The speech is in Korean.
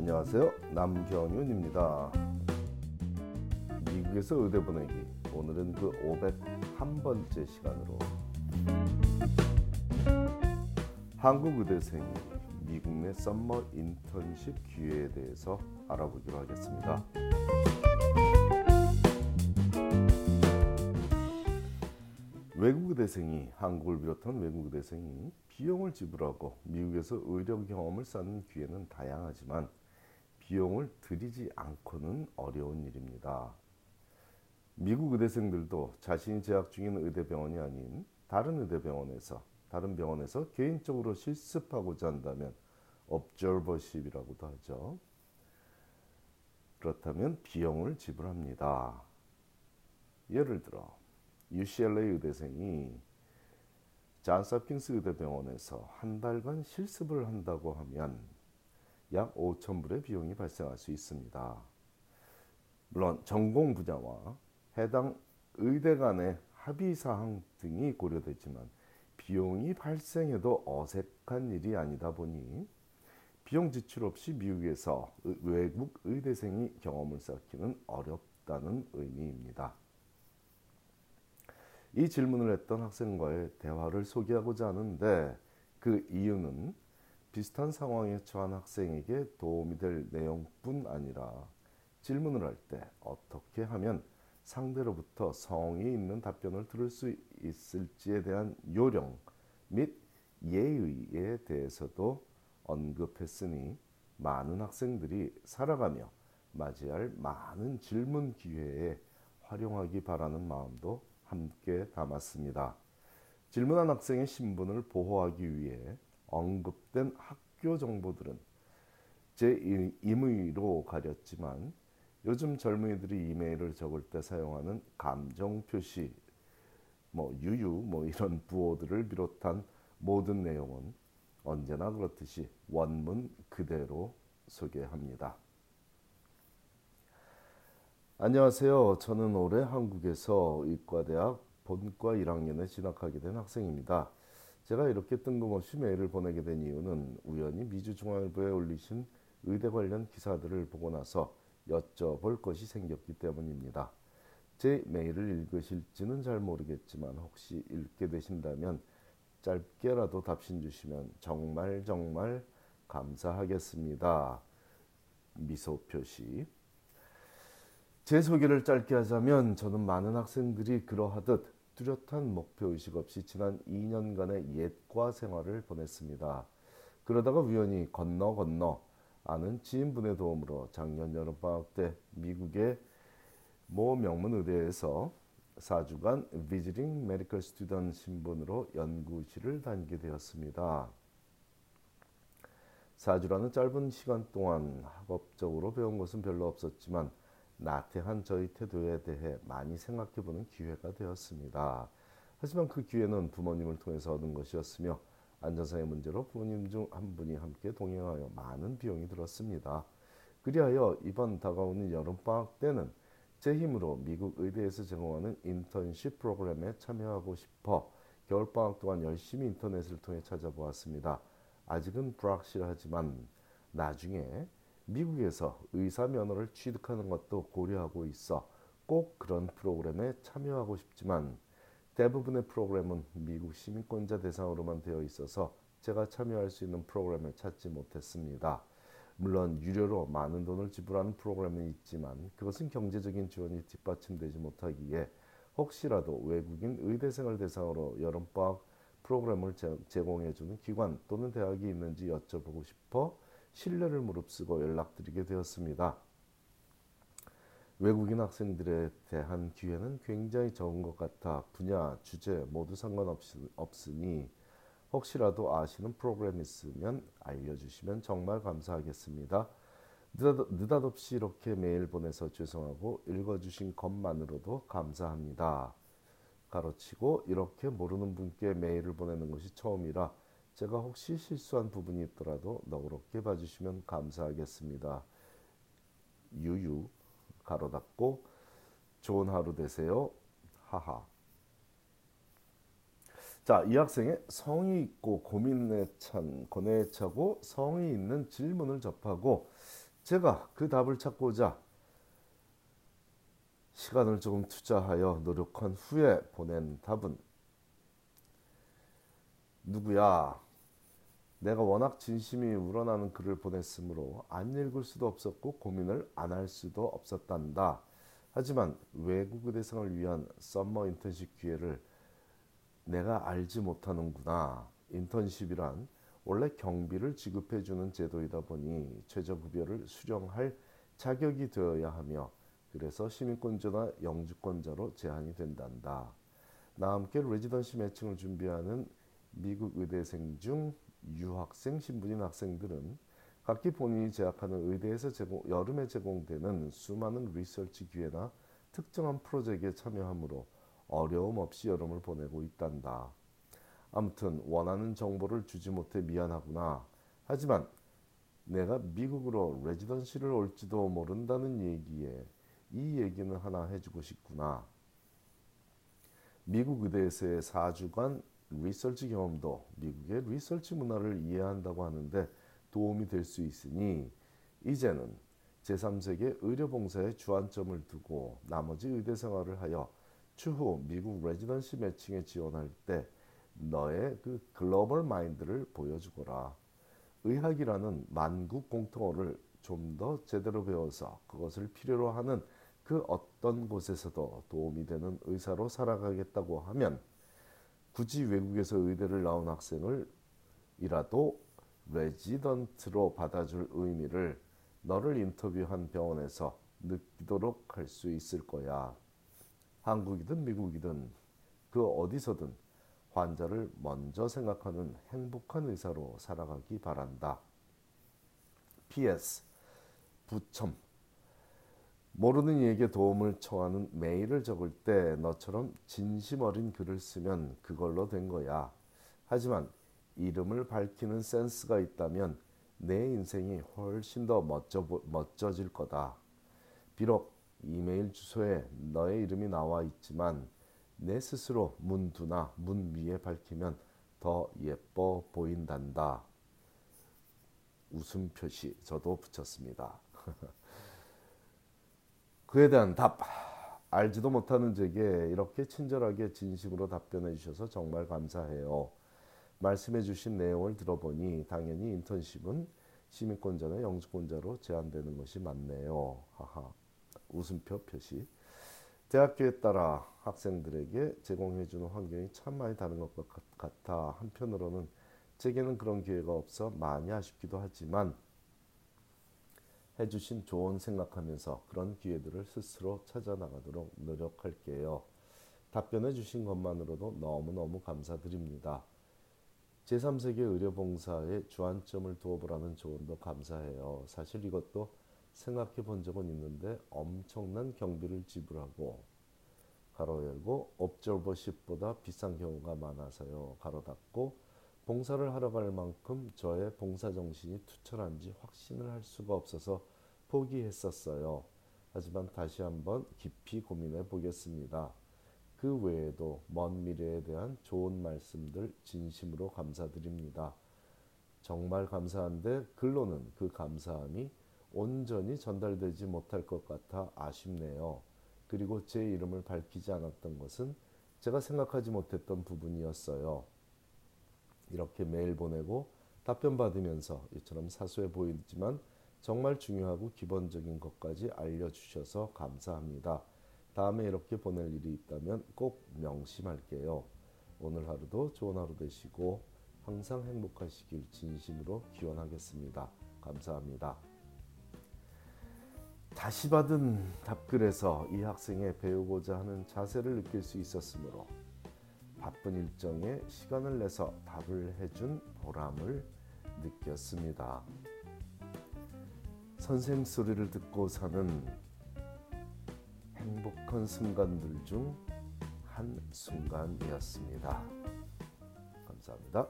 안녕하세요. 남경윤입니다. 미국에서 의대 보내기. 오늘은 그 501번째 시간으로 한국 의대생이 미국 내 썸머 인턴십 기회에 대해서 알아보기로 하겠습니다. 외국 의대생이 한국을 비롯한 외국 의대생이 비용을 지불하고 미국에서 의료 경험을 쌓는 기회는 다양하지만 비용을 들이지 않고는 어려운 일입니다. 미국 의대생들도 자신이 재학 중인 의대병원이 아닌 다른 의대병원에서 다른 병원에서 개인적으로 실습하고자 한다면 observership이라고도 하죠. 그렇다면 비용을 지불합니다. 예를 들어 UCLA 의대생이 잔스홉킨스 의대병원에서 한 달간 실습을 한다고 하면 약 5천 불의 비용이 발생할 수 있습니다. 물론 전공 분야와 해당 의대 간의 합의 사항 등이 고려되지만 비용이 발생해도 어색한 일이 아니다 보니 비용 지출 없이 미국에서 외국 의대생이 경험을 쌓기는 어렵다는 의미입니다. 이 질문을 했던 학생과의 대화를 소개하고자 하는데 그 이유는 비슷한 상황에 처한 학생에게 도움이 될 내용뿐 아니라 질문을 할 때 어떻게 하면 상대로부터 성의 있는 답변을 들을 수 있을지에 대한 요령 및 예의에 대해서도 언급했으니 많은 학생들이 살아가며 맞이할 많은 질문 기회에 활용하기 바라는 마음도 함께 담았습니다. 질문한 학생의 신분을 보호하기 위해 언급된 학교 정보들은 제 임의로 가렸지만 요즘 젊은이들이 이메일을 적을 때 사용하는 감정 표시, 뭐 유유, 뭐 이런 부호들을 비롯한 모든 내용은 언제나 그렇듯이 원문 그대로 소개합니다. 안녕하세요. 저는 올해 한국에서 의과대학 본과 1학년에 진학하게 된 학생입니다. 제가 이렇게 뜬금없이 메일을 보내게 된 이유는 우연히 미주중앙일보에 올리신 의대 관련 기사들을 보고 나서 여쭤볼 것이 생겼기 때문입니다. 제 메일을 읽으실지는 잘 모르겠지만 혹시 읽게 되신다면 짧게라도 답신 주시면 정말 정말 감사하겠습니다. 미소 표시. 제 소개를 짧게 하자면 저는 많은 학생들이 그러하듯 뚜렷한 목표 의식 없이 지난 2년간의 예과 생활을 보냈습니다. 그러다가 우연히 건너 건너 아는 지인분의 도움으로 작년 여름방학 때 미국의 모 명문 의대에서 4주간 visiting medical student 신분으로 연구실을 다니게 되었습니다. 4주라는 짧은 시간 동안 학업적으로 배운 것은 별로 없었지만 나태한 저의 태도에 대해 많이 생각해보는 기회가 되었습니다. 하지만 그 기회는 부모님을 통해서 얻은 것이었으며 안전상의 문제로 부모님 중 한 분이 함께 동행하여 많은 비용이 들었습니다. 그리하여 이번 다가오는 여름방학 때는 제 힘으로 미국 의대에서 제공하는 인턴십 프로그램에 참여하고 싶어 겨울방학 동안 열심히 인터넷을 통해 찾아보았습니다. 아직은 불확실하지만 나중에 미국에서 의사 면허를 취득하는 것도 고려하고 있어 꼭 그런 프로그램에 참여하고 싶지만 대부분의 프로그램은 미국 시민권자 대상으로만 되어 있어서 제가 참여할 수 있는 프로그램을 찾지 못했습니다. 물론 유료로 많은 돈을 지불하는 프로그램은 있지만 그것은 경제적인 지원이 뒷받침되지 못하기에 혹시라도 외국인 의대생을 대상으로 여름방학 프로그램을 제공해주는 기관 또는 대학이 있는지 여쭤보고 싶어 신뢰를 무릅쓰고 연락드리게 되었습니다. 외국인 학생들에 대한 기회는 굉장히 적은 것 같아 분야, 주제 모두 상관없으니 혹시라도 아시는 프로그램 있으면 알려주시면 정말 감사하겠습니다. 느닷, 없이 이렇게 메일 보내서 죄송하고 읽어주신 것만으로도 감사합니다. 가로치고 이렇게 모르는 분께 메일을 보내는 것이 처음이라 제가 혹시 실수한 부분이 있더라도 너그럽게 봐주시면 감사하겠습니다. 유유 가로 닫고 좋은 하루 되세요. 하하. 자, 이 학생의 성의 있고 고민에 찬 고뇌에 차고 성의 있는 질문을 접하고 제가 그 답을 찾고자 시간을 조금 투자하여 노력한 후에 보낸 답은 누구야? 내가 워낙 진심이 우러나는 글을 보냈으므로 안 읽을 수도 없었고 고민을 안 할 수도 없었단다. 하지만 외국 의대생을 위한 썸머 인턴십 기회를 내가 알지 못하는구나. 인턴십이란 원래 경비를 지급해 주는 제도이다 보니 최저급여를 수령할 자격이 되어야 하며 그래서 시민권자나 영주권자로 제한이 된단다. 나 함께 레지던시 매칭을 준비하는 미국 의대생 중 유학생 신분인 학생들은 각기 본인이 재학하는 의대에서 제공, 여름에 제공되는 수많은 리서치 기회나 특정한 프로젝트에 참여하므로 어려움 없이 여름을 보내고 있단다. 아무튼 원하는 정보를 주지 못해 미안하구나. 하지만 내가 미국으로 레지던시를 올지도 모른다는 얘기에 이 얘기는 하나 해주고 싶구나. 미국 의대에서의 4주간 리서치 경험도 미국의 리서치 문화를 이해한다고 하는데 도움이 될 수 있으니 이제는 제3세계 의료봉사에 주안점을 두고 나머지 의대 생활을 하여 추후 미국 레지던시 매칭에 지원할 때 너의 그 글로벌 마인드를 보여주거라. 의학이라는 만국 공통어를 좀 더 제대로 배워서 그것을 필요로 하는 그 어떤 곳에서도 도움이 되는 의사로 살아가겠다고 하면 굳이 외국에서 의대를 나온 학생을 이라도 레지던트로 받아줄 의미를 너를 인터뷰한 병원에서 느끼도록 할 수 있을 거야. 한국이든 미국이든 그 어디서든 환자를 먼저 생각하는 행복한 의사로 살아가기 바란다. PS 부첨 모르는 이에게 도움을 청하는 메일을 적을 때 너처럼 진심 어린 글을 쓰면 그걸로 된 거야. 하지만 이름을 밝히는 센스가 있다면 내 인생이 훨씬 더 멋져, 멋져질 거다. 비록 이메일 주소에 너의 이름이 나와 있지만 내 스스로 문두나 문 위에 밝히면 더 예뻐 보인단다. 웃음 표시 저도 붙였습니다. 그에 대한 답 알지도 못하는 제게 이렇게 친절하게 진심으로 답변해 주셔서 정말 감사해요. 말씀해 주신 내용을 들어보니 당연히 인턴십은 시민권자나 영주권자로 제한되는 것이 맞네요. 하하. 웃음표 표시. 대학교에 따라 학생들에게 제공해 주는 환경이 참 많이 다른 것 같아 한편으로는 제게는 그런 기회가 없어 많이 아쉽기도 하지만 해주신 조언 생각하면서 그런 기회들을 스스로 찾아나가도록 노력할게요. 답변해 주신 것만으로도 너무너무 감사드립니다. 제3세계 의료봉사에 주안점을 두어보라는 조언도 감사해요. 사실 이것도 생각해 본 적은 있는데 엄청난 경비를 지불하고 가로 열고 옵저버십보다 비싼 경우가 많아서요. 가로 닫고 봉사를 하러 갈 만큼 저의 봉사 정신이 투철한지 확신을 할 수가 없어서 포기했었어요. 하지만 다시 한번 깊이 고민해 보겠습니다. 그 외에도 먼 미래에 대한 좋은 말씀들 진심으로 감사드립니다. 정말 감사한데 글로는 그 감사함이 온전히 전달되지 못할 것 같아 아쉽네요. 그리고 제 이름을 밝히지 않았던 것은 제가 생각하지 못했던 부분이었어요. 이렇게 메일 보내고 답변 받으면서 이처럼 사소해 보이지만 정말 중요하고 기본적인 것까지 알려주셔서 감사합니다. 다음에 이렇게 보낼 일이 있다면 꼭 명심할게요. 오늘 하루도 좋은 하루 되시고 항상 행복하시길 진심으로 기원하겠습니다. 감사합니다. 다시 받은 답글에서 이 학생의 배우고자 하는 자세를 느낄 수 있었으므로 바쁜 일정에 시간을 내서 답을 해준 보람을 느꼈습니다. 선생 소리를 듣고 사는 행복한 순간들 중 한 순간이었습니다. 감사합니다.